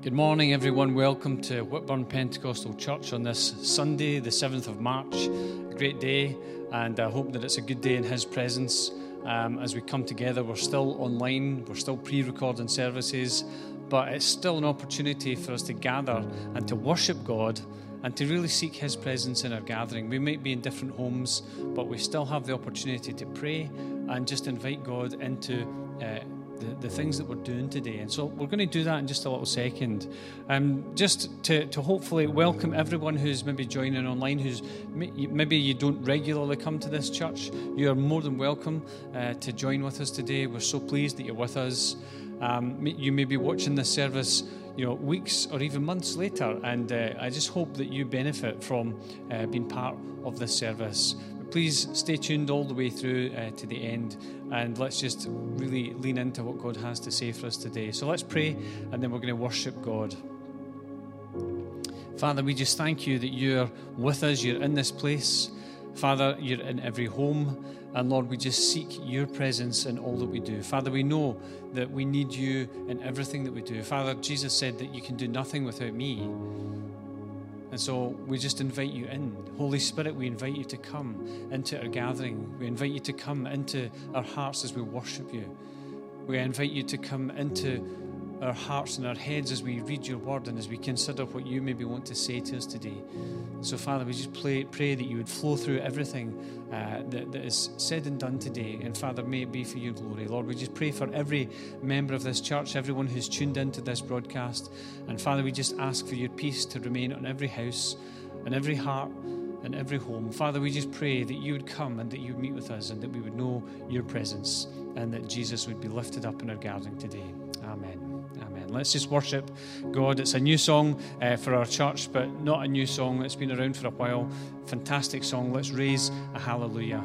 Good morning, everyone. Welcome to Whitburn Pentecostal Church on this Sunday, the 7th of March. A great day, and I hope that it's a good day in His presence um, as we come together. We're still online, we're still pre recording services, but it's still an opportunity for us to gather and to worship God and to really seek His presence in our gathering. We might be in different homes, but we still have the opportunity to pray and just invite God into. Uh, the, the things that we're doing today. And so we're going to do that in just a little second. Um, just to, to hopefully welcome everyone who's maybe joining online, who's maybe you don't regularly come to this church. You are more than welcome uh, to join with us today. We're so pleased that you're with us. Um, you may be watching this service you know, weeks or even months later. And uh, I just hope that you benefit from uh, being part of this service please stay tuned all the way through uh, to the end and let's just really lean into what God has to say for us today. So let's pray and then we're going to worship God. Father, we just thank you that you're with us, you're in this place. Father, you're in every home. And Lord, we just seek your presence in all that we do. Father, we know that we need you in everything that we do. Father, Jesus said that you can do nothing without me. And so we just invite you in. Holy Spirit, we invite you to come into our gathering. We invite you to come into our hearts as we worship you. We invite you to come into our hearts and our heads as we read your word and as we consider what you maybe want to say to us today. So, Father, we just pray, pray that you would flow through everything uh, that, that is said and done today. And, Father, may it be for your glory. Lord, we just pray for every member of this church, everyone who's tuned into this broadcast. And, Father, we just ask for your peace to remain on every house and every heart and every home. Father, we just pray that you would come and that you would meet with us and that we would know your presence and that Jesus would be lifted up in our gathering today. Amen. Let's just worship God. It's a new song uh, for our church, but not a new song. It's been around for a while. Fantastic song. Let's raise a hallelujah.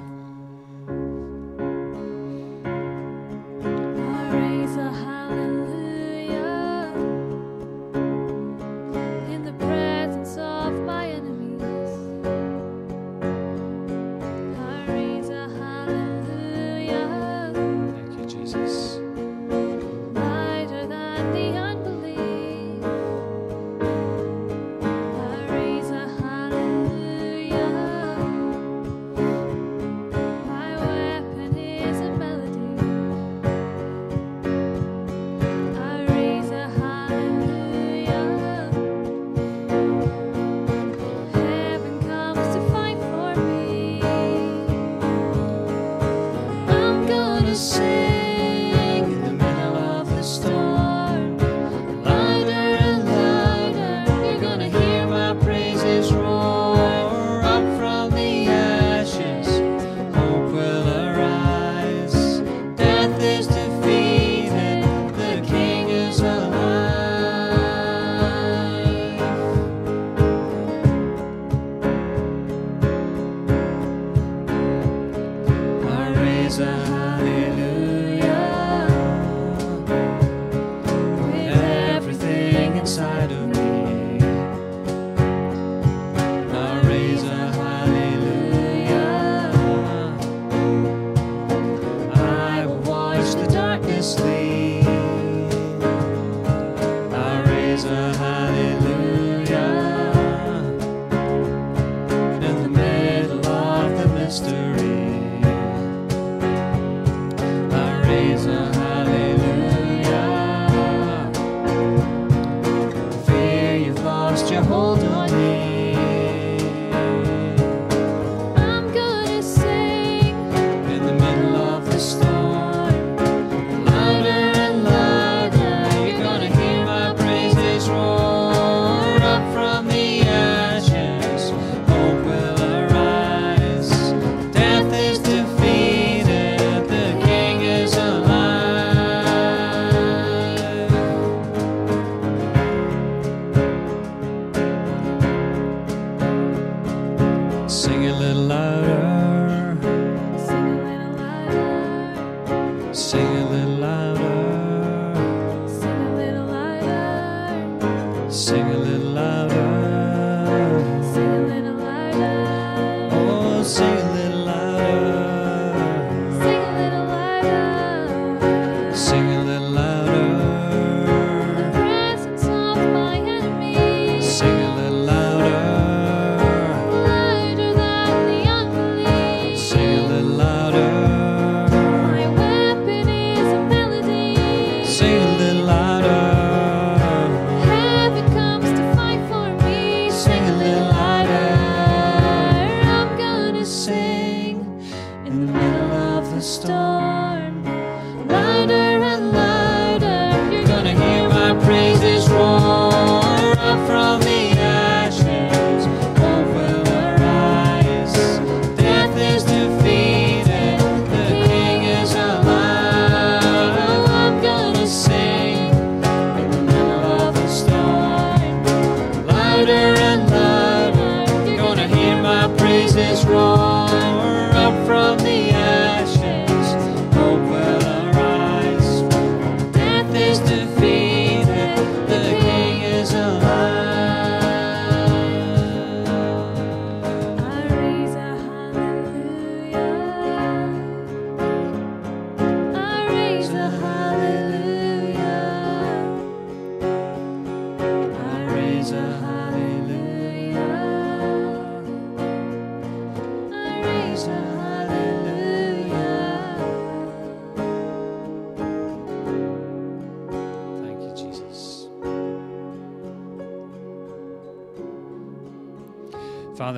Little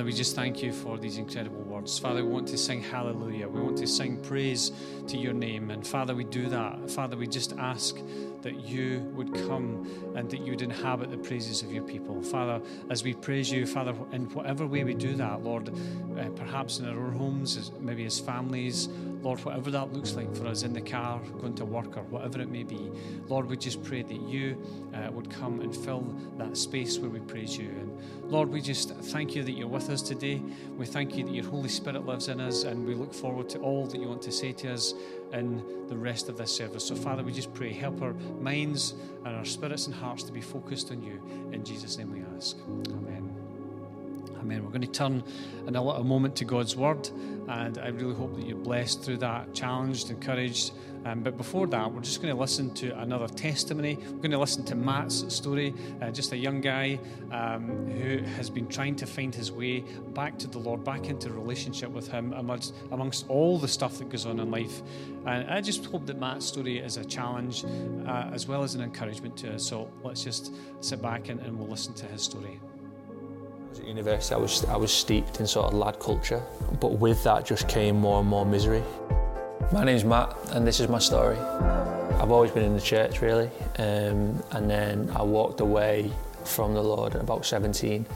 we just thank you for these incredible words. Father, we want to sing hallelujah. We want to sing praise to your name. And Father, we do that. Father, we just ask that you would come and that you would inhabit the praises of your people. Father, as we praise you, Father, in whatever way we do that, Lord, uh, perhaps in our own homes, as, maybe as families, Lord, whatever that looks like for us in the car, going to work, or whatever it may be, Lord, we just pray that you uh, would come and fill that space where we praise you. And Lord, we just thank you that you're with us today. We thank you that your Holy Spirit lives in us, and we look forward to all that you want to say to us in the rest of this service. So, Father, we just pray, help our minds and our spirits and hearts to be focused on you. In Jesus' name we ask. Amen. Amen. We're going to turn in a little moment to God's Word, and I really hope that you're blessed through that, challenged, encouraged. Um, but before that, we're just going to listen to another testimony. We're going to listen to Matt's story, uh, just a young guy um, who has been trying to find his way back to the Lord, back into relationship with Him amongst, amongst all the stuff that goes on in life. And I just hope that Matt's story is a challenge uh, as well as an encouragement to us. So let's just sit back and, and we'll listen to his story at university, I was, I was steeped in sort of lad culture, but with that just came more and more misery. My name's Matt, and this is my story. I've always been in the church, really, um, and then I walked away from the Lord at about 17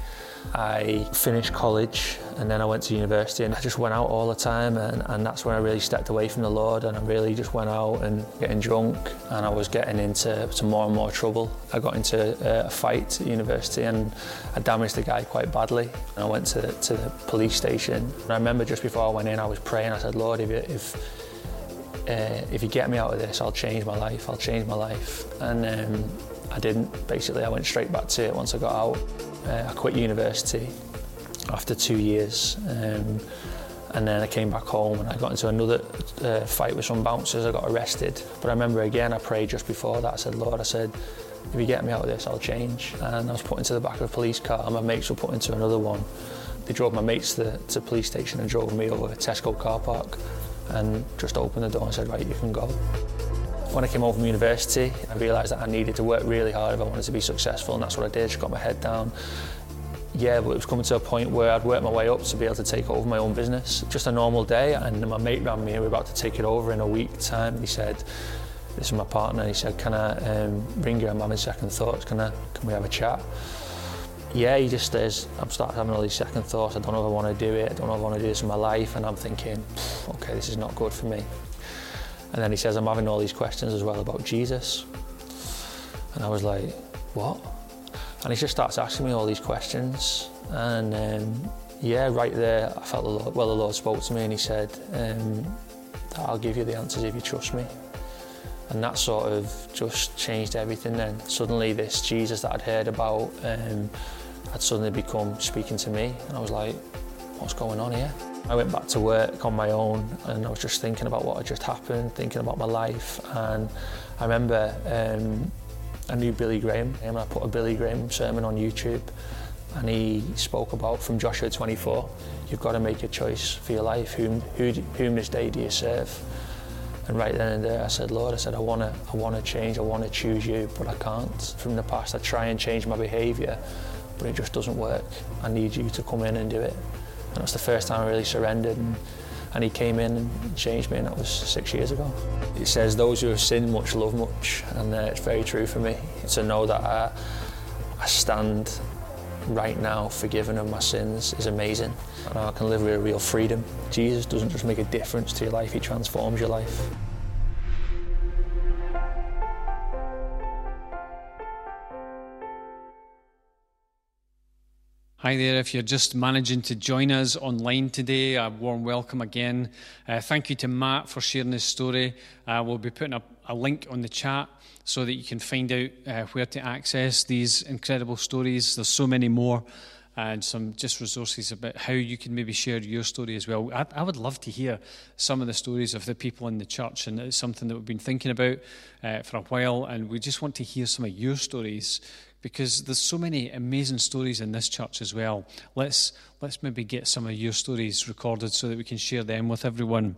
I finished college and then I went to university and I just went out all the time and, and that's when I really stepped away from the Lord and I really just went out and getting drunk and I was getting into to more and more trouble. I got into a, fight at university and I damaged the guy quite badly. And I went to, to the police station and I remember just before I went in I was praying, I said, Lord, if if, uh, if you get me out of this, I'll change my life, I'll change my life. And um, I didn't, basically I went straight back to it once I got out. Uh, I quit university after two years. Um, and then I came back home and I got into another uh, fight with some bouncers. I got arrested. But I remember again, I prayed just before that. I said, Lord, I said, if you get me out of this, I'll change. And I was put into the back of a police car and my mates were put into another one. They drove my mates to, to police station and drove me over to Tesco car park and just opened the door and said, right, you can go. When I came home from university, I realised that I needed to work really hard if I wanted to be successful, and that's what I did. Just got my head down. Yeah, but it was coming to a point where I'd worked my way up to be able to take over my own business. Just a normal day, and my mate ran me, we were about to take it over in a week's time. He said, this is my partner, he said, can I um, ring you? I'm having second thoughts, can, I, can we have a chat? Yeah, he just says, I'm starting having all these second thoughts, I don't know if I want to do it, I don't know if I want to do this in my life, and I'm thinking, okay, this is not good for me. And then he says, I'm having all these questions as well about Jesus. And I was like, what? And he just starts asking me all these questions. And um, yeah, right there, I felt the Lord, well, the Lord spoke to me and he said, um, I'll give you the answers if you trust me. And that sort of just changed everything then. Suddenly this Jesus that I'd heard about um, had suddenly become speaking to me. And I was like, what's going on here? I went back to work on my own and I was just thinking about what had just happened, thinking about my life. And I remember um, I knew Billy Graham and I put a Billy Graham sermon on YouTube and he spoke about from Joshua 24, you've got to make a choice for your life. Whom, who, whom this day do you serve? And right then and there I said, Lord, I said, I want to I wanna change, I want to choose you, but I can't. From the past, I try and change my behaviour, but it just doesn't work. I need you to come in and do it. And it was the first time I really surrendered. And, and he came in and changed me, and that was six years ago. It says, Those who have sinned much love much, and uh, it's very true for me to know that I, I stand right now forgiven of my sins is amazing. And I can live with a real freedom. Jesus doesn't just make a difference to your life, He transforms your life. Hi there. If you're just managing to join us online today, a warm welcome again. Uh, thank you to Matt for sharing his story. Uh, we'll be putting up a link on the chat so that you can find out uh, where to access these incredible stories. There's so many more, and some just resources about how you can maybe share your story as well. I, I would love to hear some of the stories of the people in the church, and it's something that we've been thinking about uh, for a while, and we just want to hear some of your stories because there's so many amazing stories in this church as well. Let's let's maybe get some of your stories recorded so that we can share them with everyone.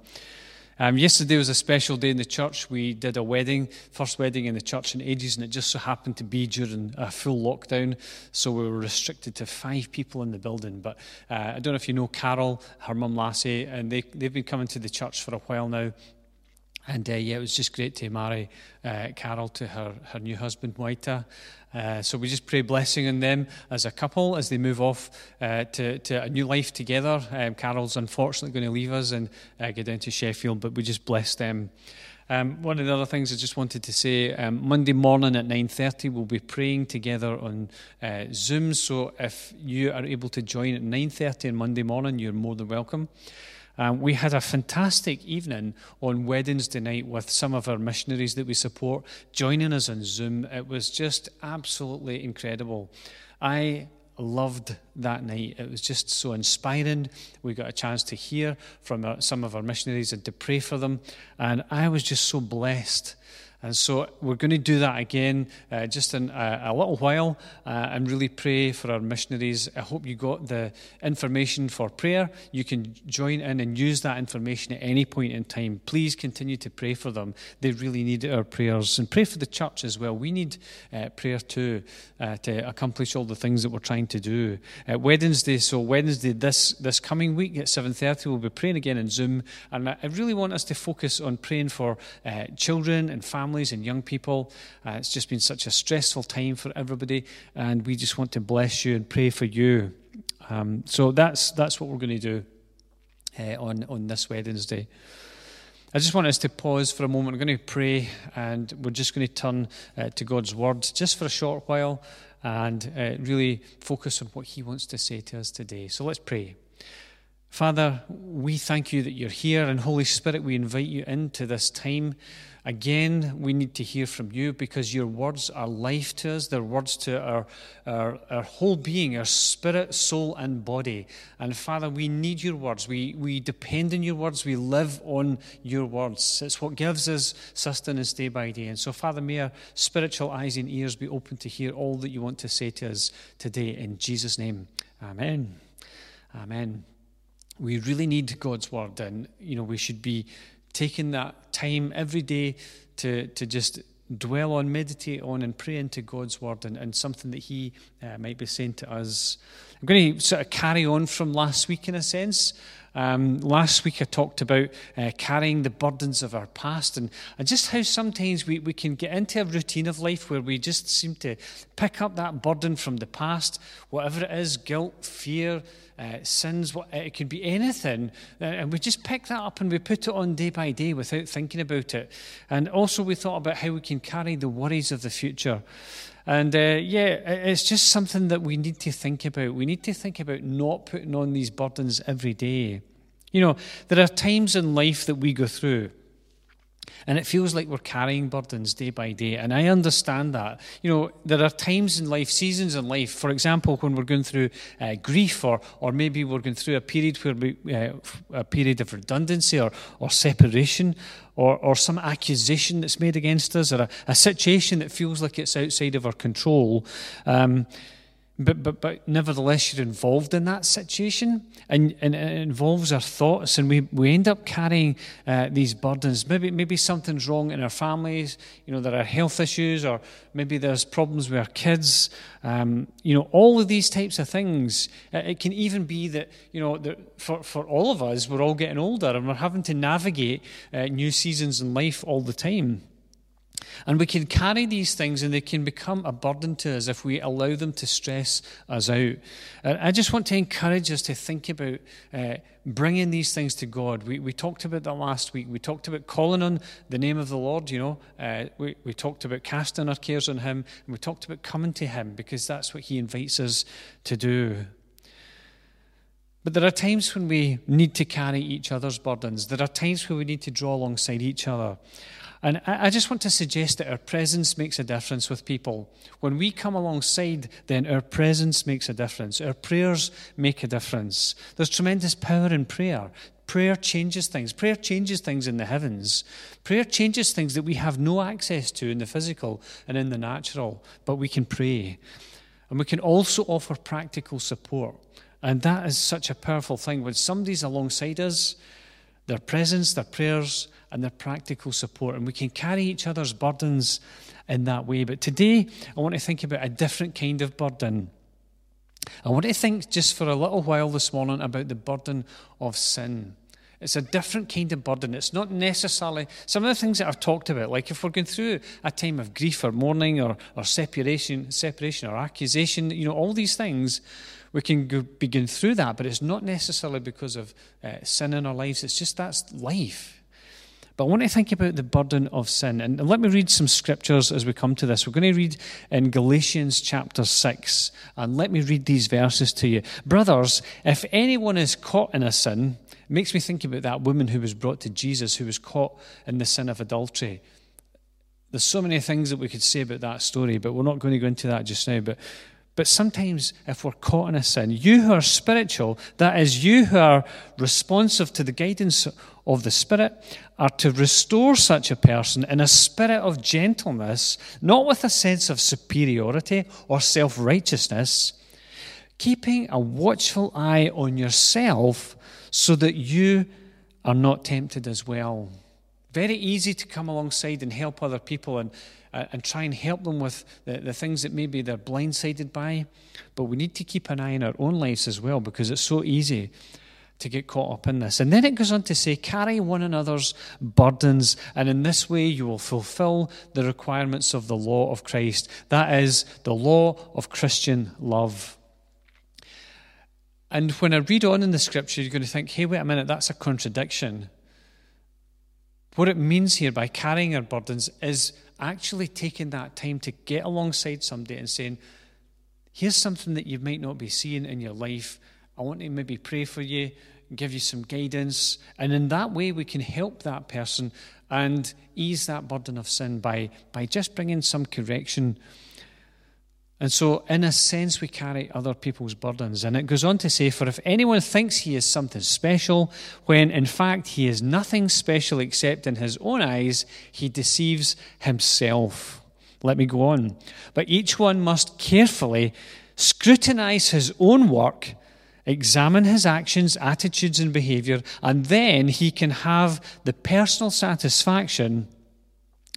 Um, yesterday was a special day in the church. We did a wedding, first wedding in the church in ages, and it just so happened to be during a full lockdown. So we were restricted to five people in the building. But uh, I don't know if you know Carol, her mum Lassie, and they, they've been coming to the church for a while now. And uh, yeah, it was just great to marry uh, Carol to her, her new husband, Moita. Uh, so we just pray blessing on them as a couple as they move off uh, to, to a new life together. Um, Carol's unfortunately going to leave us and uh, go down to Sheffield, but we just bless them. Um, one of the other things I just wanted to say, um, Monday morning at 9.30 we'll be praying together on uh, Zoom. So if you are able to join at 9.30 on Monday morning, you're more than welcome. Um, we had a fantastic evening on Wednesday night with some of our missionaries that we support joining us on Zoom. It was just absolutely incredible. I loved that night. It was just so inspiring. We got a chance to hear from some of our missionaries and to pray for them. And I was just so blessed and so we're going to do that again uh, just in a, a little while uh, and really pray for our missionaries. I hope you got the information for prayer. You can join in and use that information at any point in time. Please continue to pray for them. They really need our prayers. And pray for the church as well. We need uh, prayer too uh, to accomplish all the things that we're trying to do. Wednesday, so Wednesday this, this coming week at 7.30, we'll be praying again in Zoom. And I really want us to focus on praying for uh, children and families families and young people. Uh, it's just been such a stressful time for everybody, and we just want to bless you and pray for you. Um, so that's that's what we're going to do uh, on on this Wednesday. I just want us to pause for a moment. We're going to pray, and we're just going to turn uh, to God's Word just for a short while and uh, really focus on what He wants to say to us today. So let's pray. Father, we thank you that you're here, and Holy Spirit, we invite you into this time. Again, we need to hear from you because your words are life to us. They're words to our, our, our whole being, our spirit, soul, and body. And Father, we need your words. We, we depend on your words. We live on your words. It's what gives us sustenance day by day. And so, Father, may our spiritual eyes and ears be open to hear all that you want to say to us today. In Jesus' name, amen. Amen. We really need God's word, and you know we should be taking that time every day to, to just dwell on, meditate on, and pray into God's word and, and something that He uh, might be saying to us. I'm going to sort of carry on from last week in a sense. Um, last week I talked about uh, carrying the burdens of our past and, and just how sometimes we, we can get into a routine of life where we just seem to pick up that burden from the past, whatever it is guilt, fear, uh, sins, what, it could be anything. Uh, and we just pick that up and we put it on day by day without thinking about it. And also, we thought about how we can carry the worries of the future. And uh, yeah, it's just something that we need to think about. We need to think about not putting on these burdens every day. You know, there are times in life that we go through and it feels like we're carrying burdens day by day. And I understand that. You know, there are times in life, seasons in life, for example, when we're going through uh, grief, or, or maybe we're going through a period where we, uh, a period of redundancy or, or separation, or, or some accusation that's made against us, or a, a situation that feels like it's outside of our control. Um, but, but, but nevertheless, you're involved in that situation and, and it involves our thoughts, and we, we end up carrying uh, these burdens. Maybe, maybe something's wrong in our families, you know, there are health issues, or maybe there's problems with our kids. Um, you know, all of these types of things. Uh, it can even be that, you know, that for, for all of us, we're all getting older and we're having to navigate uh, new seasons in life all the time. And we can carry these things and they can become a burden to us if we allow them to stress us out. And I just want to encourage us to think about uh, bringing these things to God. We, we talked about that last week. We talked about calling on the name of the Lord, you know. Uh, we, we talked about casting our cares on Him. And we talked about coming to Him because that's what He invites us to do. But there are times when we need to carry each other's burdens. There are times when we need to draw alongside each other. And I just want to suggest that our presence makes a difference with people. When we come alongside, then our presence makes a difference. Our prayers make a difference. There's tremendous power in prayer. Prayer changes things. Prayer changes things in the heavens. Prayer changes things that we have no access to in the physical and in the natural, but we can pray. And we can also offer practical support. And that is such a powerful thing. When somebody's alongside us, their presence, their prayers, and their practical support. And we can carry each other's burdens in that way. But today, I want to think about a different kind of burden. I want to think just for a little while this morning about the burden of sin. It's a different kind of burden. It's not necessarily some of the things that I've talked about, like if we're going through a time of grief or mourning or, or separation, separation or accusation, you know, all these things, we can go, begin through that, but it's not necessarily because of uh, sin in our lives. It's just that's life. But I want to think about the burden of sin. And let me read some scriptures as we come to this. We're going to read in Galatians chapter 6. And let me read these verses to you. Brothers, if anyone is caught in a sin, it makes me think about that woman who was brought to Jesus who was caught in the sin of adultery. There's so many things that we could say about that story, but we're not going to go into that just now. But but sometimes, if we're caught in a sin, you who are spiritual, that is, you who are responsive to the guidance of the Spirit, are to restore such a person in a spirit of gentleness, not with a sense of superiority or self righteousness, keeping a watchful eye on yourself so that you are not tempted as well. Very easy to come alongside and help other people and uh, and try and help them with the, the things that maybe they're blindsided by. But we need to keep an eye on our own lives as well because it's so easy to get caught up in this. And then it goes on to say, carry one another's burdens, and in this way you will fulfill the requirements of the law of Christ. That is the law of Christian love. And when I read on in the scripture, you're going to think, hey, wait a minute, that's a contradiction. What it means here by carrying our burdens is actually taking that time to get alongside somebody and saying, here's something that you might not be seeing in your life. I want to maybe pray for you, give you some guidance. And in that way, we can help that person and ease that burden of sin by, by just bringing some correction and so, in a sense, we carry other people's burdens. And it goes on to say, For if anyone thinks he is something special, when in fact he is nothing special except in his own eyes, he deceives himself. Let me go on. But each one must carefully scrutinize his own work, examine his actions, attitudes, and behavior, and then he can have the personal satisfaction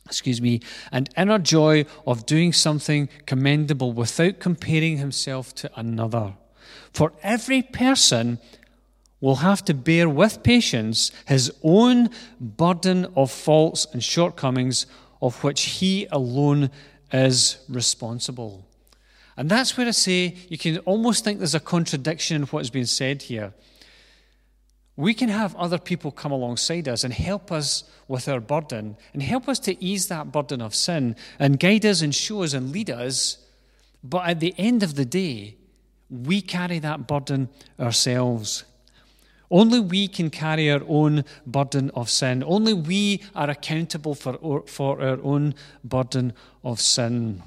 excuse me, and inner joy of doing something commendable without comparing himself to another. For every person will have to bear with patience his own burden of faults and shortcomings of which he alone is responsible. And that's where I say you can almost think there's a contradiction in what's being said here we can have other people come alongside us and help us with our burden and help us to ease that burden of sin and guide us and show us and lead us. But at the end of the day, we carry that burden ourselves. Only we can carry our own burden of sin. Only we are accountable for, for our own burden of sin.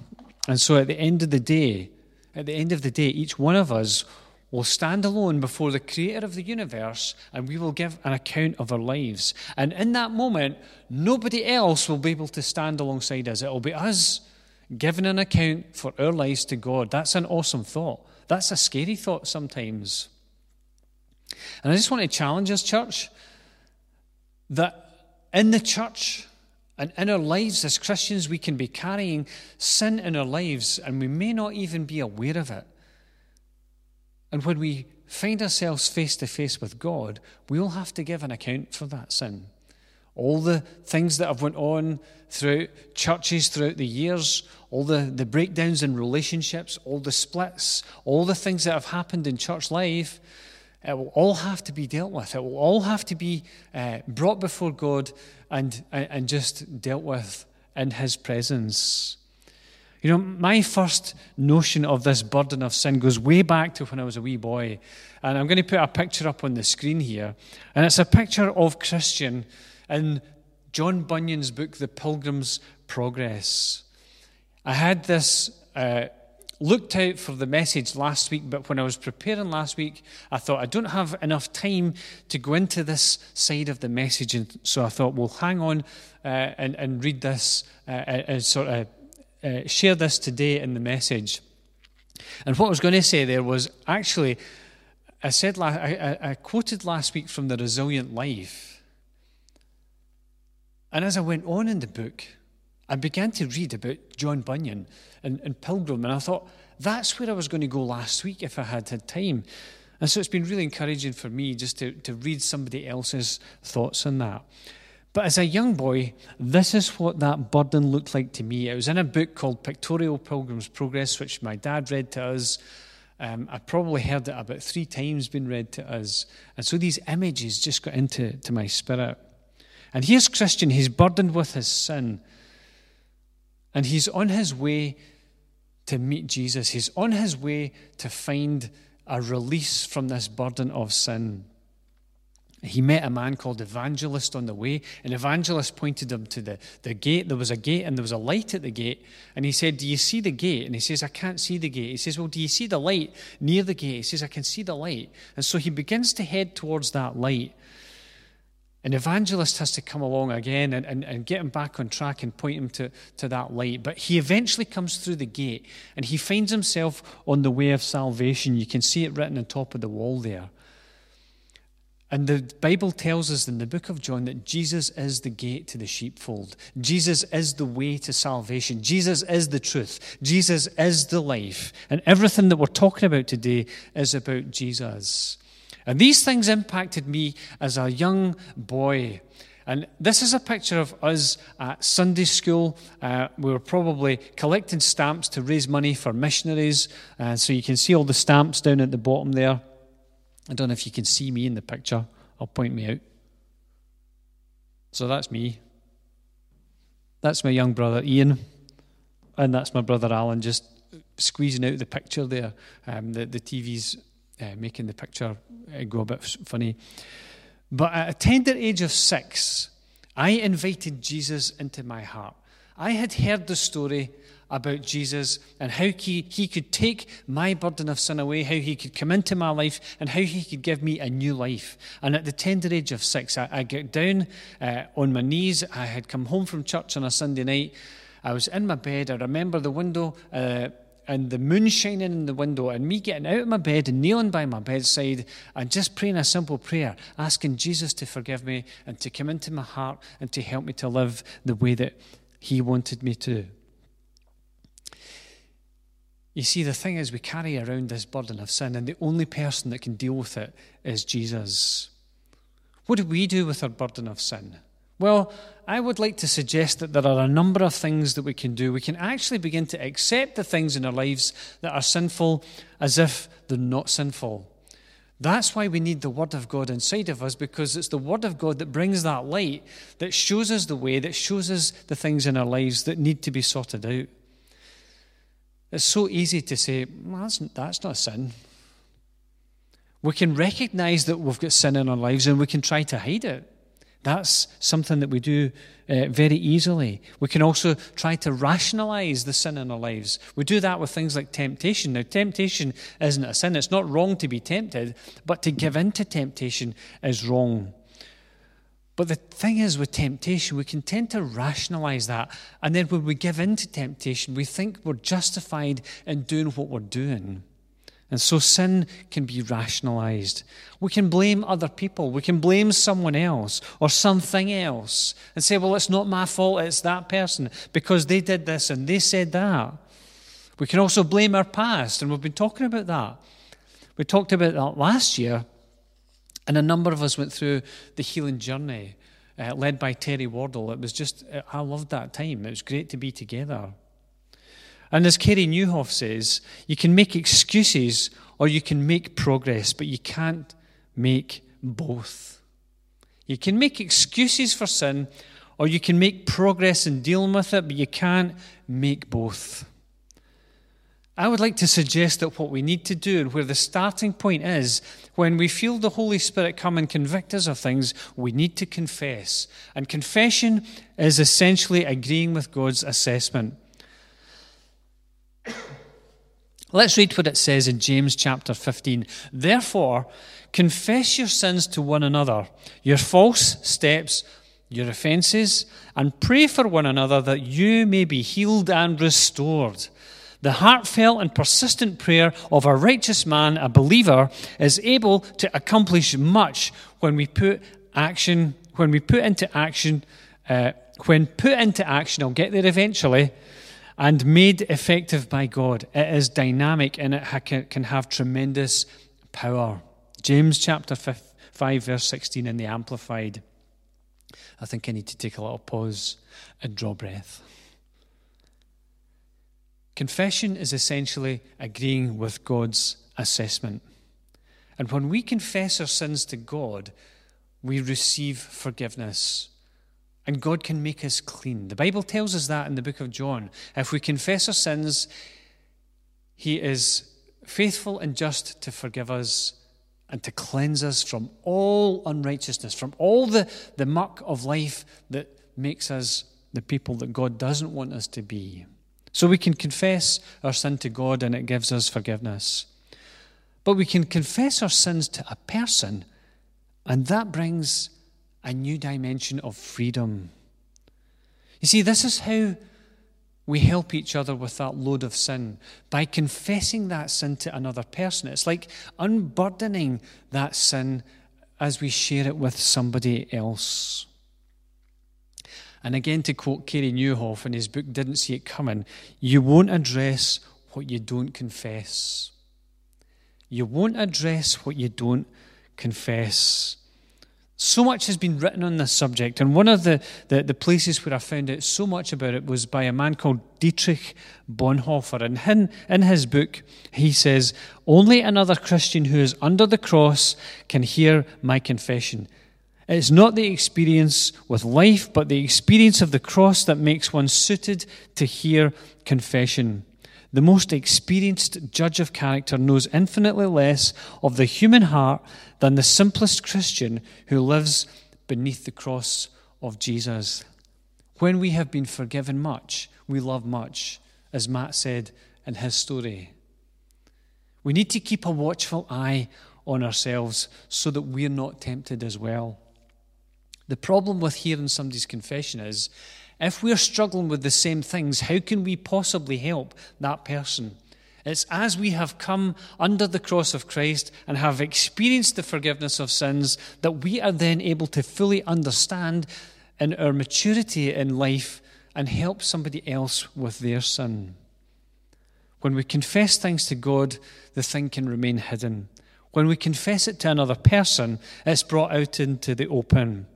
And so at the end of the day, at the end of the day, each one of us will stand alone before the creator of the universe and we will give an account of our lives. And in that moment, nobody else will be able to stand alongside us. It will be us giving an account for our lives to God. That's an awesome thought. That's a scary thought sometimes. And I just want to challenge us, church, that in the church, and in our lives as Christians, we can be carrying sin in our lives and we may not even be aware of it. And when we find ourselves face to face with God, we'll have to give an account for that sin. All the things that have went on throughout churches throughout the years, all the, the breakdowns in relationships, all the splits, all the things that have happened in church life, it will all have to be dealt with. It will all have to be uh, brought before God and, and just dealt with in His presence. You know, my first notion of this burden of sin goes way back to when I was a wee boy. And I'm going to put a picture up on the screen here. And it's a picture of Christian in John Bunyan's book, The Pilgrim's Progress. I had this uh, looked out for the message last week, but when I was preparing last week, I thought I don't have enough time to go into this side of the message. And so I thought, we'll hang on uh, and, and read this uh, and sort of uh, share this today in the message. And what I was going to say there was actually, I said, I, I, I quoted last week from the Resilient Life. And as I went on in the book, I began to read about John Bunyan and, and Pilgrim, and I thought, that's where I was going to go last week if I had had time. And so it's been really encouraging for me just to, to read somebody else's thoughts on that. But as a young boy, this is what that burden looked like to me. It was in a book called Pictorial Pilgrim's Progress, which my dad read to us. Um, I probably heard it about three times being read to us. And so these images just got into to my spirit. And here's Christian, he's burdened with his sin. And he's on his way to meet Jesus. He's on his way to find a release from this burden of sin. He met a man called Evangelist on the way, and Evangelist pointed him to the, the gate. There was a gate and there was a light at the gate. And he said, Do you see the gate? And he says, I can't see the gate. He says, Well, do you see the light near the gate? He says, I can see the light. And so he begins to head towards that light. An evangelist has to come along again and, and, and get him back on track and point him to, to that light. But he eventually comes through the gate and he finds himself on the way of salvation. You can see it written on top of the wall there. And the Bible tells us in the book of John that Jesus is the gate to the sheepfold. Jesus is the way to salvation. Jesus is the truth. Jesus is the life. And everything that we're talking about today is about Jesus. And these things impacted me as a young boy. And this is a picture of us at Sunday school. Uh, we were probably collecting stamps to raise money for missionaries. Uh, so you can see all the stamps down at the bottom there. I don't know if you can see me in the picture. I'll point me out. So that's me. That's my young brother Ian. And that's my brother Alan just squeezing out the picture there. Um, the, the TV's uh, making the picture uh, go a bit funny. But at a tender age of six, I invited Jesus into my heart. I had heard the story about Jesus and how he, he could take my burden of sin away, how he could come into my life, and how he could give me a new life. And at the tender age of six, I, I got down uh, on my knees. I had come home from church on a Sunday night. I was in my bed. I remember the window. Uh, and the moon shining in the window, and me getting out of my bed and kneeling by my bedside and just praying a simple prayer, asking Jesus to forgive me and to come into my heart and to help me to live the way that He wanted me to. You see, the thing is, we carry around this burden of sin, and the only person that can deal with it is Jesus. What do we do with our burden of sin? Well, I would like to suggest that there are a number of things that we can do. We can actually begin to accept the things in our lives that are sinful as if they're not sinful. That's why we need the Word of God inside of us, because it's the Word of God that brings that light, that shows us the way, that shows us the things in our lives that need to be sorted out. It's so easy to say, well, that's, that's not a sin. We can recognize that we've got sin in our lives and we can try to hide it. That's something that we do uh, very easily. We can also try to rationalize the sin in our lives. We do that with things like temptation. Now, temptation isn't a sin. It's not wrong to be tempted, but to give in to temptation is wrong. But the thing is, with temptation, we can tend to rationalize that. And then when we give in to temptation, we think we're justified in doing what we're doing. And so sin can be rationalized. We can blame other people. We can blame someone else or something else and say, well, it's not my fault, it's that person because they did this and they said that. We can also blame our past, and we've been talking about that. We talked about that last year, and a number of us went through the healing journey uh, led by Terry Wardle. It was just, I loved that time. It was great to be together. And as Carey Nieuwhof says, you can make excuses or you can make progress, but you can't make both. You can make excuses for sin or you can make progress in dealing with it, but you can't make both. I would like to suggest that what we need to do and where the starting point is when we feel the Holy Spirit come and convict us of things, we need to confess. And confession is essentially agreeing with God's assessment. Let's read what it says in James chapter 15. Therefore, confess your sins to one another, your false steps, your offences, and pray for one another that you may be healed and restored. The heartfelt and persistent prayer of a righteous man, a believer, is able to accomplish much when we put action, when we put into action uh, when put into action, I'll get there eventually, and made effective by God, it is dynamic and it can have tremendous power. James chapter 5, verse 16 in the Amplified. I think I need to take a little pause and draw breath. Confession is essentially agreeing with God's assessment. And when we confess our sins to God, we receive forgiveness. And God can make us clean. The Bible tells us that in the book of John. If we confess our sins, He is faithful and just to forgive us and to cleanse us from all unrighteousness, from all the, the muck of life that makes us the people that God doesn't want us to be. So we can confess our sin to God and it gives us forgiveness. But we can confess our sins to a person and that brings a new dimension of freedom. You see, this is how we help each other with that load of sin by confessing that sin to another person. It's like unburdening that sin as we share it with somebody else. And again, to quote Carey Nieuwhof in his book Didn't See It Coming, you won't address what you don't confess. You won't address what you don't confess. So much has been written on this subject, and one of the, the, the, places where I found out so much about it was by a man called Dietrich Bonhoeffer. And in, in his book, he says, Only another Christian who is under the cross can hear my confession. It's not the experience with life, but the experience of the cross that makes one suited to hear confession. The most experienced judge of character knows infinitely less of the human heart than the simplest Christian who lives beneath the cross of Jesus. When we have been forgiven much, we love much, as Matt said in his story. We need to keep a watchful eye on ourselves so that we're not tempted as well. The problem with hearing somebody's confession is if we're struggling with the same things, how can we possibly help that person? It's as we have come under the cross of Christ and have experienced the forgiveness of sins that we are then able to fully understand in our maturity in life and help somebody else with their sin. When we confess things to God, the thing can remain hidden. When we confess it to another person, it's brought out into the open.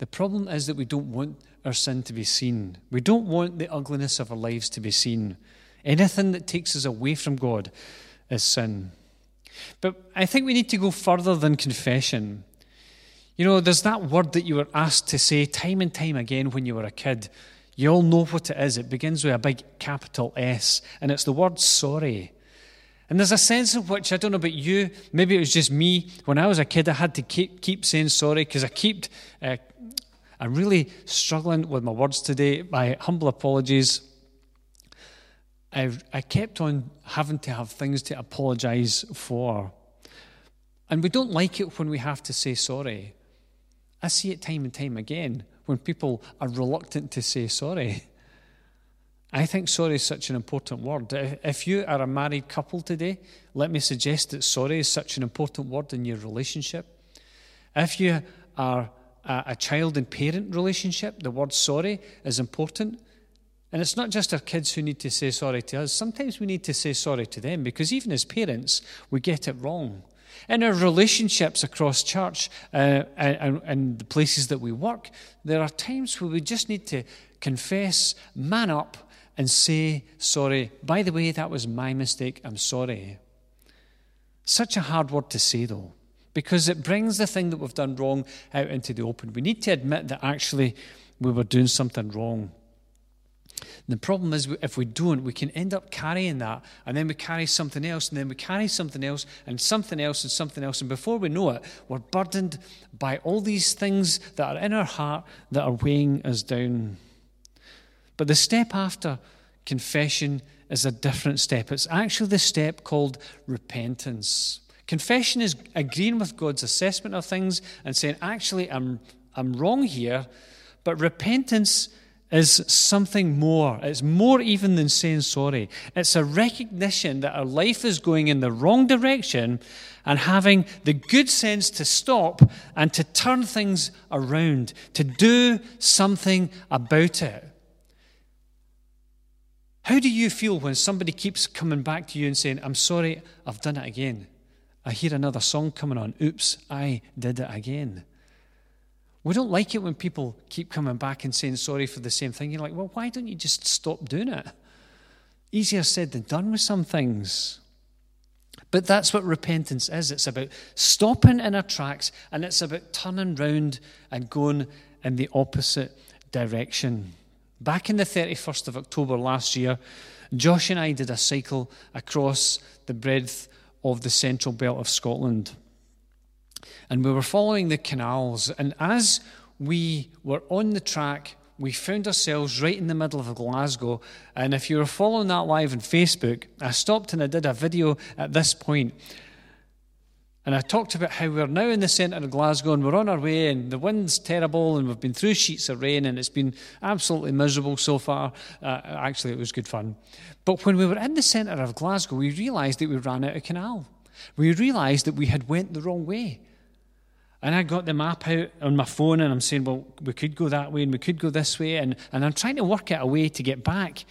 The problem is that we don't want our sin to be seen. We don't want the ugliness of our lives to be seen. Anything that takes us away from God is sin. But I think we need to go further than confession. You know, there's that word that you were asked to say time and time again when you were a kid. You all know what it is. It begins with a big capital S, and it's the word sorry. And there's a sense of which, I don't know about you, maybe it was just me. When I was a kid, I had to keep, keep saying sorry because I kept uh, I'm really struggling with my words today. My humble apologies. I, I kept on having to have things to apologize for. And we don't like it when we have to say sorry. I see it time and time again when people are reluctant to say sorry. I think sorry is such an important word. If you are a married couple today, let me suggest that sorry is such an important word in your relationship. If you are a, a child and parent relationship, the word sorry is important. And it's not just our kids who need to say sorry to us. Sometimes we need to say sorry to them because even as parents, we get it wrong. In our relationships across church uh, and, and the places that we work, there are times where we just need to confess, man up, and say sorry. By the way, that was my mistake. I'm sorry. Such a hard word to say, though because it brings the thing that we've done wrong out into the open. We need to admit that actually we were doing something wrong. The problem is, if we don't, we can end up carrying that, and then we carry something else, and then we carry something else, and something else, and something else. And before we know it, we're burdened by all these things that are in our heart that are weighing us down. But the step after confession is a different step. It's actually the step called repentance. Confession is agreeing with God's assessment of things and saying, actually, I'm, I'm wrong here. But repentance is something more. It's more even than saying sorry. It's a recognition that our life is going in the wrong direction and having the good sense to stop and to turn things around, to do something about it. How do you feel when somebody keeps coming back to you and saying, I'm sorry, I've done it again? I hear another song coming on. Oops, I did it again. We don't like it when people keep coming back and saying sorry for the same thing. You're like, well, why don't you just stop doing it? Easier said than done with some things. But that's what repentance is it's about stopping in our tracks and it's about turning round and going in the opposite direction. Back in the 31st of October last year, Josh and I did a cycle across the breadth of the central belt of Scotland and we were following the canals. And as we were on the track, we found ourselves right in the middle of Glasgow. And if you were following that live on Facebook, I stopped and I did a video at this point. And I talked about how we're now in the centre of Glasgow and we're on our way, and the wind's terrible, and we've been through sheets of rain, and it's been absolutely miserable so far. Uh, actually, it was good fun. But when we were in the centre of Glasgow, we realised that we ran out of canal. We realised that we had went the wrong way. And I got the map out on my phone and I'm saying, well, we could go that way and we could go this way. And, and I'm trying to work out a way to get back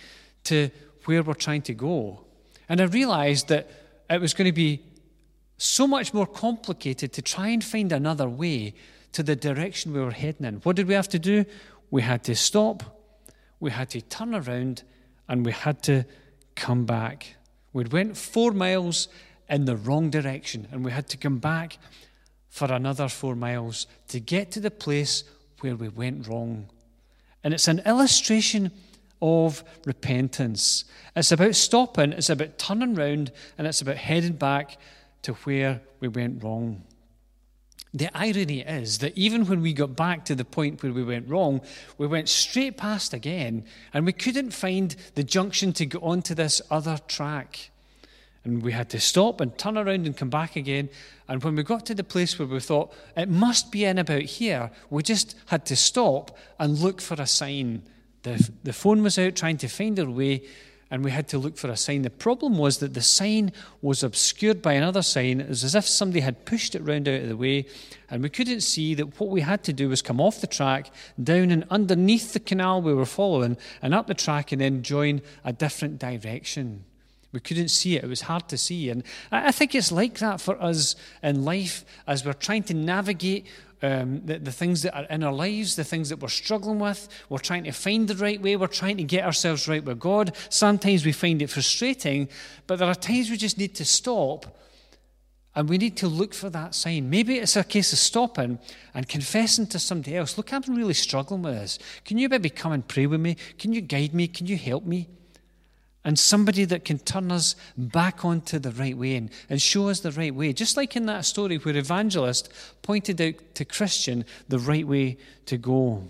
to where we're trying to go. And I realized that it was going to be so much more complicated to try and find another way to the direction we were heading in. What did we have to do? We had to stop, we had to turn around, and we had to come back. We'd went four miles in the wrong direction, and we had to come back for another four miles to get to the place where we went wrong. And it's an illustration of repentance. It's about stopping, it's about turning round, and it's about heading back to where we went wrong. The irony is that even when we got back to the point where we went wrong, we went straight past again, and we couldn't find the junction to go onto this other track. And we had to stop and turn around and come back again. And when we got to the place where we thought it must be in about here, we just had to stop and look for a sign. The, the phone was out trying to find our way, and we had to look for a sign. The problem was that the sign was obscured by another sign. It was as if somebody had pushed it round out of the way, and we couldn't see that what we had to do was come off the track, down and underneath the canal we were following, and up the track, and then join a different direction. We couldn't see it. It was hard to see. And I think it's like that for us in life as we're trying to navigate um, the, the, things that are in our lives, the things that we're struggling with. We're trying to find the right way. We're trying to get ourselves right with God. Sometimes we find it frustrating, but there are times we just need to stop and we need to look for that sign. Maybe it's a case of stopping and confessing to somebody else, look, I'm really struggling with this. Can you maybe come and pray with me? Can you guide me? Can you help me? And somebody that can turn us back onto the right way and, and show us the right way. Just like in that story where Evangelist pointed out to Christian the right way to go.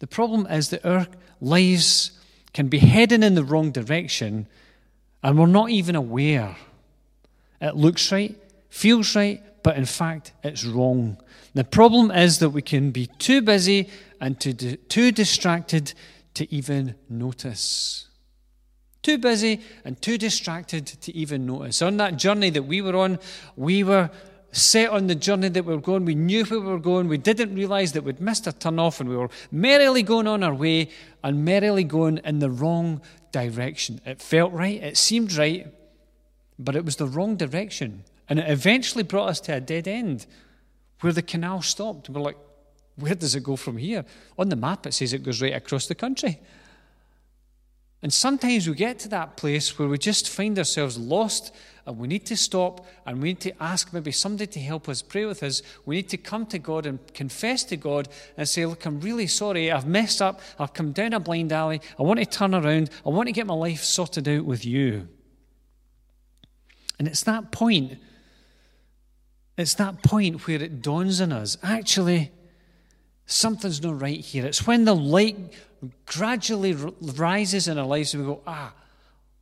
The problem is that our lives can be heading in the wrong direction and we're not even aware. It looks right, feels right, but in fact it's wrong. The problem is that we can be too busy and too, too distracted to even notice. Too busy and too distracted to even notice. On that journey that we were on, we were set on the journey that we were going. We knew where we were going. We didn't realize that we'd missed a turn off and we were merrily going on our way and merrily going in the wrong direction. It felt right, it seemed right, but it was the wrong direction. And it eventually brought us to a dead end where the canal stopped. We're like, where does it go from here? On the map, it says it goes right across the country. And sometimes we get to that place where we just find ourselves lost and we need to stop and we need to ask maybe somebody to help us pray with us. We need to come to God and confess to God and say, Look, I'm really sorry. I've messed up. I've come down a blind alley. I want to turn around. I want to get my life sorted out with you. And it's that point, it's that point where it dawns on us actually, something's not right here. It's when the light gradually rises in our lives and we go, ah,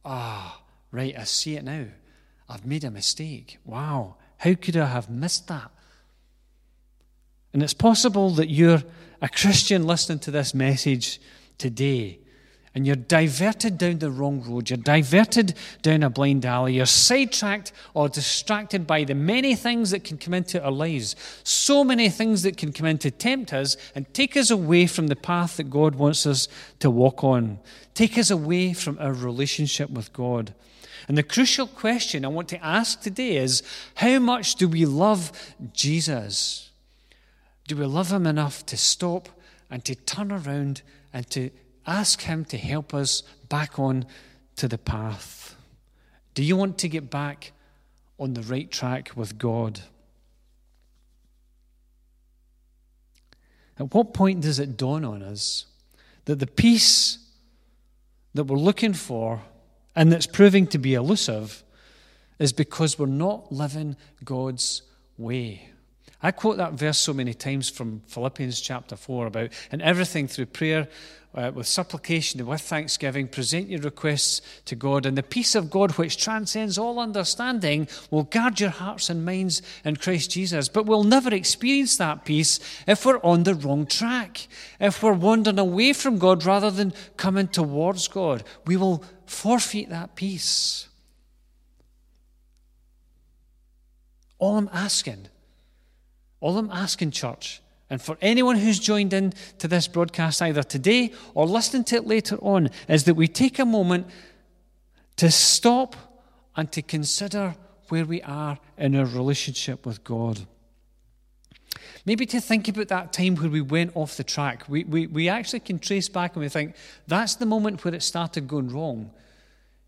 ah, right, I see it now. I've made a mistake. Wow, how could I have missed that? And it's possible that you're a Christian listening to this message today and you're diverted down the wrong road, you're diverted down a blind alley, you're sidetracked or distracted by the many things that can come into our lives, so many things that can come in to tempt us and take us away from the path that God wants us to walk on, take us away from our relationship with God. And the crucial question I want to ask today is how much do we love Jesus? Do we love him enough to stop and to turn around and to ask Him to help us back on to the path. Do you want to get back on the right track with God? At what point does it dawn on us that the peace that we're looking for and that's proving to be elusive is because we're not living God's way? I quote that verse so many times from Philippians chapter 4 about, and everything through prayer, uh, with supplication and with thanksgiving, present your requests to God, and the peace of God, which transcends all understanding, will guard your hearts and minds in Christ Jesus. But we'll never experience that peace if we're on the wrong track, if we're wandering away from God rather than coming towards God. We will forfeit that peace. All I'm asking, all I'm asking, church, and for anyone who's joined in to this broadcast either today or listening to it later on, is that we take a moment to stop and to consider where we are in our relationship with God. Maybe to think about that time where we went off the track. We, we, we actually can trace back and we think that's the moment where it started going wrong.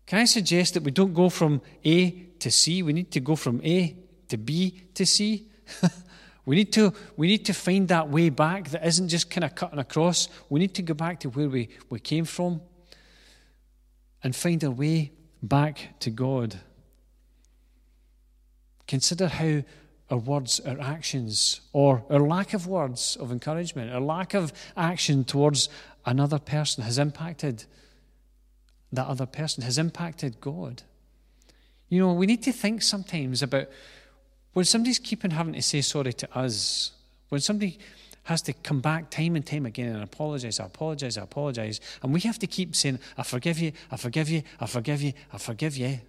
Can I suggest that we don't go from A to C? We need to go from A to B to C. We need to, we need to find that way back that isn't just kind of cutting across. We need to go back to where we, we came from and find our way back to God. Consider how our words, our actions, or our lack of words of encouragement, our lack of action towards another person has impacted that other person, has impacted God. You know, we need to think sometimes about when somebody's keeping having to say sorry to us, when somebody has to come back time and time again and apologize, I apologize, I apologize, and we have to keep saying, I forgive you, I forgive you, I forgive you, I forgive you.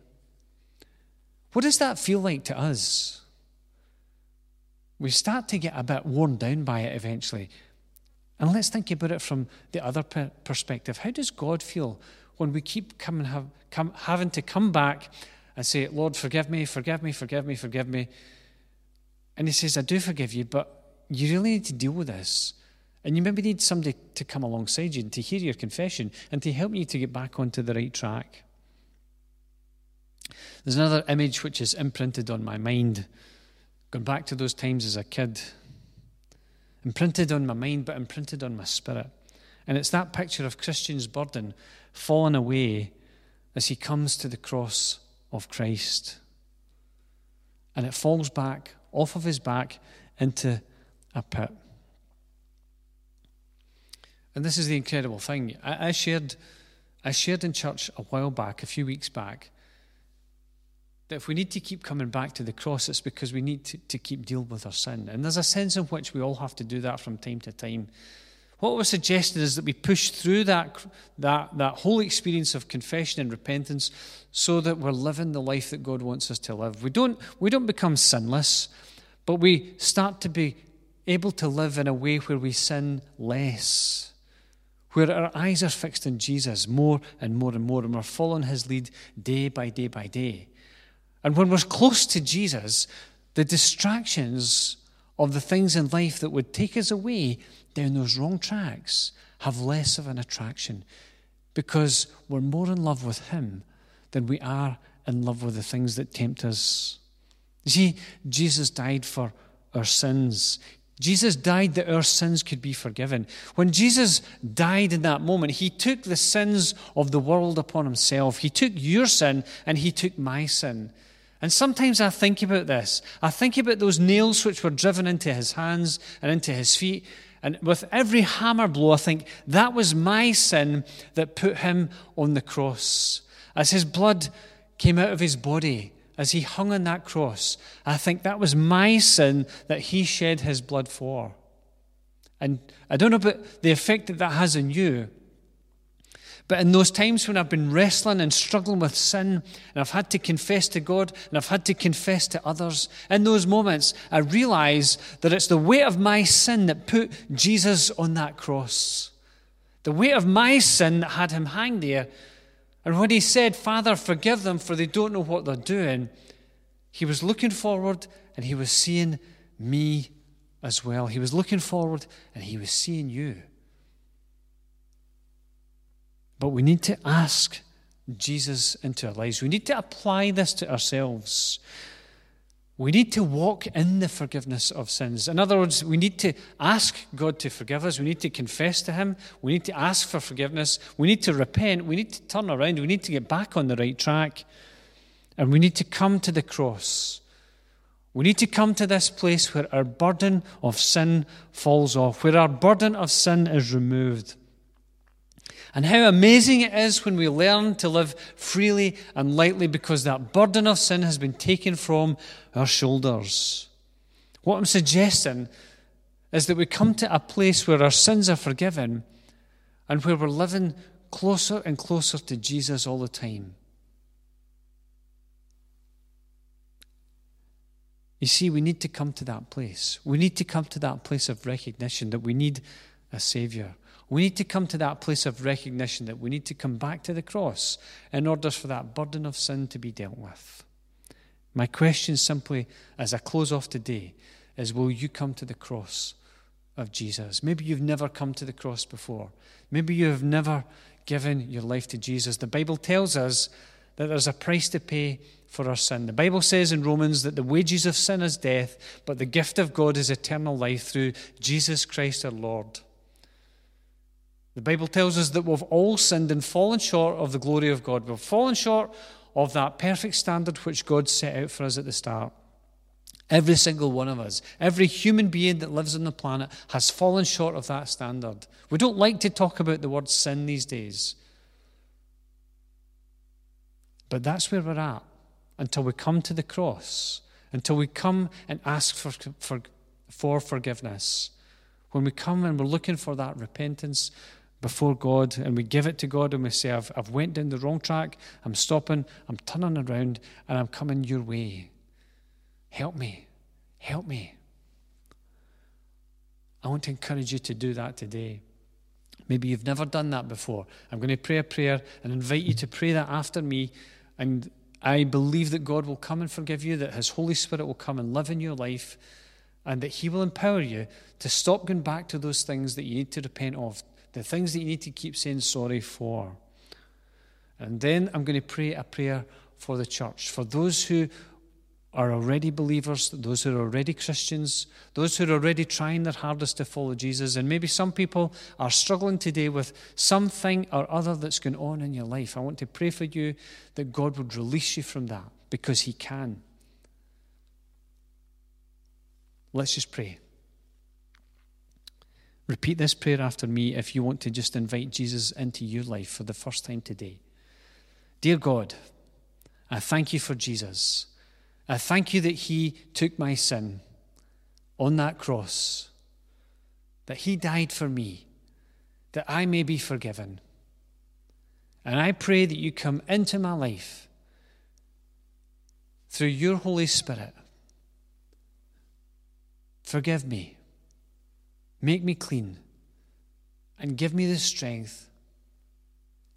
What does that feel like to us? We start to get a bit worn down by it eventually. And let's think about it from the other perspective. How does God feel when we keep coming, have, come, having to come back and say, Lord, forgive me, forgive me, forgive me, forgive me. And he says, I do forgive you, but you really need to deal with this. And you maybe need somebody to come alongside you and to hear your confession and to help you to get back onto the right track. There's another image which is imprinted on my mind, going back to those times as a kid. Imprinted on my mind, but imprinted on my spirit. And it's that picture of Christian's burden falling away as he comes to the cross of Christ. And it falls back off of his back into a pit. And this is the incredible thing. I, I, shared, I shared in church a while back, a few weeks back, that if we need to keep coming back to the cross, it's because we need to, to keep dealing with our sin. And there's a sense in which we all have to do that from time to time. What was suggested is that we push through that, that, that whole experience of confession and repentance so that we're living the life that God wants us to live. We don't, we don't become sinless, but we start to be able to live in a way where we sin less, where our eyes are fixed on Jesus more and more and more, and we're following his lead day by day by day. And when we're close to Jesus, the distractions of the things in life that would take us away down those wrong tracks have less of an attraction because we're more in love with Him than we are in love with the things that tempt us. You see, Jesus died for our sins. Jesus died that our sins could be forgiven. When Jesus died in that moment, he took the sins of the world upon himself. He took your sin and he took my sin. And sometimes I think about this. I think about those nails which were driven into his hands and into his feet. And with every hammer blow, I think that was my sin that put him on the cross. As his blood came out of his body, as he hung on that cross, I think that was my sin that he shed his blood for. And I don't know about the effect that that has on you. But in those times when I've been wrestling and struggling with sin, and I've had to confess to God and I've had to confess to others, in those moments, I realize that it's the weight of my sin that put Jesus on that cross. The weight of my sin that had him hang there. And when he said, Father, forgive them, for they don't know what they're doing, he was looking forward and he was seeing me as well. He was looking forward and he was seeing you. But we need to ask Jesus into our lives. We need to apply this to ourselves. We need to walk in the forgiveness of sins. In other words, we need to ask God to forgive us. We need to confess to Him. We need to ask for forgiveness. We need to repent. We need to turn around. We need to get back on the right track. And we need to come to the cross. We need to come to this place where our burden of sin falls off, where our burden of sin is removed. And how amazing it is when we learn to live freely and lightly because that burden of sin has been taken from our shoulders. What I'm suggesting is that we come to a place where our sins are forgiven and where we're living closer and closer to Jesus all the time. You see, we need to come to that place. We need to come to that place of recognition that we need a Savior. We need to come to that place of recognition that we need to come back to the cross in order for that burden of sin to be dealt with. My question simply, as I close off today, is will you come to the cross of Jesus? Maybe you've never come to the cross before. Maybe you have never given your life to Jesus. The Bible tells us that there's a price to pay for our sin. The Bible says in Romans that the wages of sin is death, but the gift of God is eternal life through Jesus Christ our Lord. The Bible tells us that we've all sinned and fallen short of the glory of God. We've fallen short of that perfect standard which God set out for us at the start. Every single one of us, every human being that lives on the planet has fallen short of that standard. We don't like to talk about the word sin these days. But that's where we're at until we come to the cross, until we come and ask for, for, for forgiveness. When we come and we're looking for that repentance, before God and we give it to God and we say, I've, I've went down the wrong track, I'm stopping, I'm turning around, and I'm coming your way. Help me. Help me. I want to encourage you to do that today. Maybe you've never done that before. I'm going to pray a prayer and invite you to pray that after me. And I believe that God will come and forgive you, that His Holy Spirit will come and live in your life, and that He will empower you to stop going back to those things that you need to repent of, the things that you need to keep saying sorry for. And then I'm going to pray a prayer for the church, for those who are already believers, those who are already Christians, those who are already trying their hardest to follow Jesus. And maybe some people are struggling today with something or other that's going on in your life. I want to pray for you that God would release you from that because He can. Let's just pray. Repeat this prayer after me if you want to just invite Jesus into your life for the first time today. Dear God, I thank you for Jesus. I thank you that he took my sin on that cross, that he died for me, that I may be forgiven. And I pray that you come into my life through your Holy Spirit. Forgive me. Make me clean and give me the strength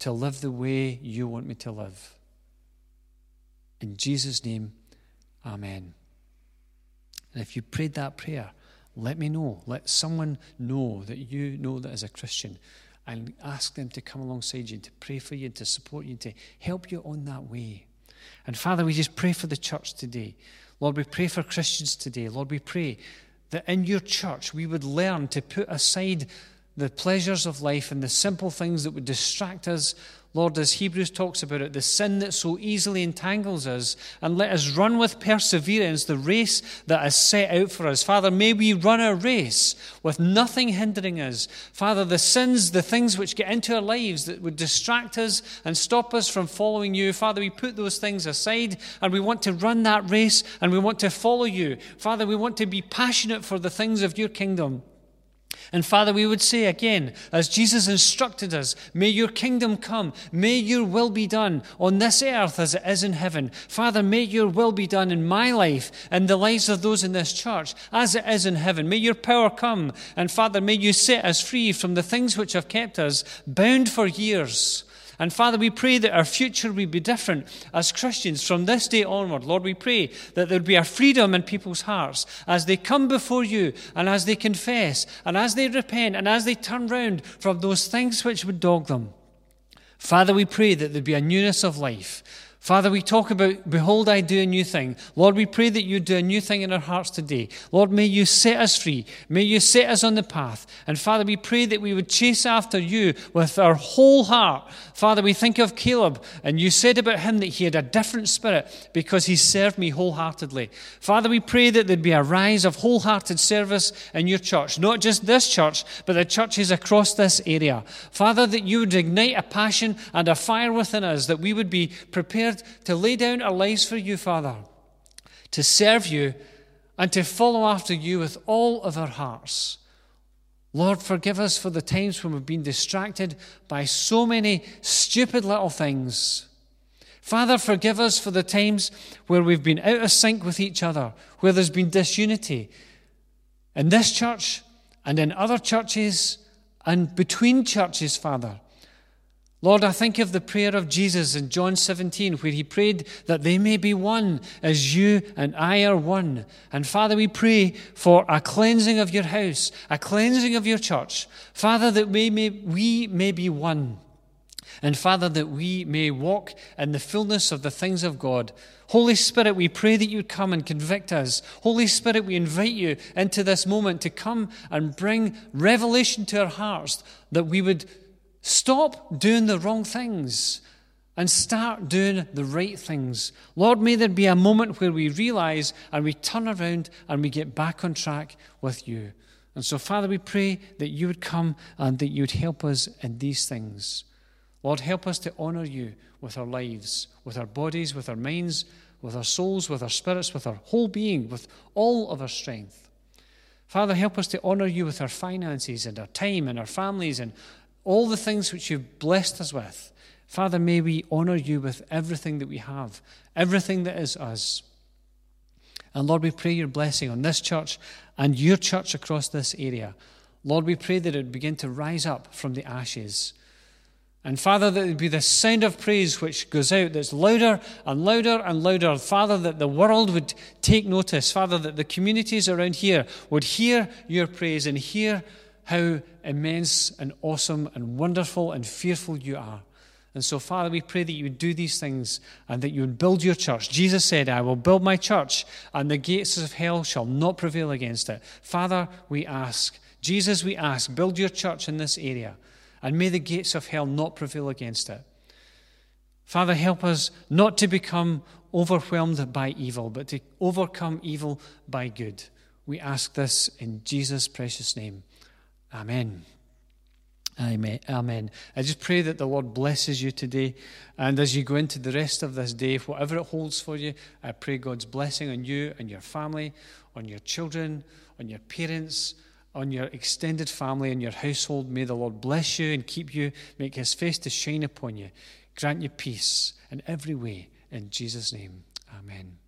to live the way you want me to live. In Jesus' name, Amen. And if you prayed that prayer, let me know. Let someone know that you know that as a Christian and ask them to come alongside you, and to pray for you, and to support you, and to help you on that way. And Father, we just pray for the church today. Lord, we pray for Christians today. Lord, we pray that in your church we would learn to put aside the pleasures of life and the simple things that would distract us. Lord, as Hebrews talks about it, the sin that so easily entangles us, and let us run with perseverance the race that is set out for us. Father, may we run our race with nothing hindering us. Father, the sins, the things which get into our lives that would distract us and stop us from following you, Father, we put those things aside and we want to run that race and we want to follow you. Father, we want to be passionate for the things of your kingdom. And Father, we would say again, as Jesus instructed us, may your kingdom come, may your will be done on this earth as it is in heaven. Father, may your will be done in my life and the lives of those in this church as it is in heaven. May your power come. And Father, may you set us free from the things which have kept us bound for years. And Father, we pray that our future will be different as Christians from this day onward. Lord, we pray that there would be a freedom in people's hearts as they come before you and as they confess and as they repent and as they turn round from those things which would dog them. Father, we pray that there'd be a newness of life Father, we talk about, behold, I do a new thing. Lord, we pray that you do a new thing in our hearts today. Lord, may you set us free. May you set us on the path. And Father, we pray that we would chase after you with our whole heart. Father, we think of Caleb, and you said about him that he had a different spirit because he served me wholeheartedly. Father, we pray that there'd be a rise of wholehearted service in your church, not just this church, but the churches across this area. Father, that you would ignite a passion and a fire within us, that we would be prepared prepared to lay down our lives for you, Father, to serve you and to follow after you with all of our hearts. Lord, forgive us for the times when we've been distracted by so many stupid little things. Father, forgive us for the times where we've been out of sync with each other, where there's been disunity in this church and in other churches and between churches, Father. Lord, I think of the prayer of Jesus in John 17, where he prayed that they may be one as you and I are one. And Father, we pray for a cleansing of your house, a cleansing of your church. Father, that we may, we may be one. And Father, that we may walk in the fullness of the things of God. Holy Spirit, we pray that you would come and convict us. Holy Spirit, we invite you into this moment to come and bring revelation to our hearts that we would Stop doing the wrong things and start doing the right things. Lord, may there be a moment where we realize and we turn around and we get back on track with you. And so, Father, we pray that you would come and that you would help us in these things. Lord, help us to honor you with our lives, with our bodies, with our minds, with our souls, with our spirits, with our whole being, with all of our strength. Father, help us to honor you with our finances and our time and our families and all the things which you've blessed us with. Father, may we honor you with everything that we have, everything that is us. And Lord, we pray your blessing on this church and your church across this area. Lord, we pray that it would begin to rise up from the ashes. And Father, that it would be the sound of praise which goes out that's louder and louder and louder. Father, that the world would take notice. Father, that the communities around here would hear your praise and hear how immense and awesome and wonderful and fearful you are. And so, Father, we pray that you would do these things and that you would build your church. Jesus said, I will build my church, and the gates of hell shall not prevail against it. Father, we ask, Jesus, we ask, build your church in this area, and may the gates of hell not prevail against it. Father, help us not to become overwhelmed by evil, but to overcome evil by good. We ask this in Jesus' precious name. Amen. Amen. Amen. I just pray that the Lord blesses you today. And as you go into the rest of this day, whatever it holds for you, I pray God's blessing on you and your family, on your children, on your parents, on your extended family and your household. May the Lord bless you and keep you, make his face to shine upon you, grant you peace in every way. In Jesus' name, amen.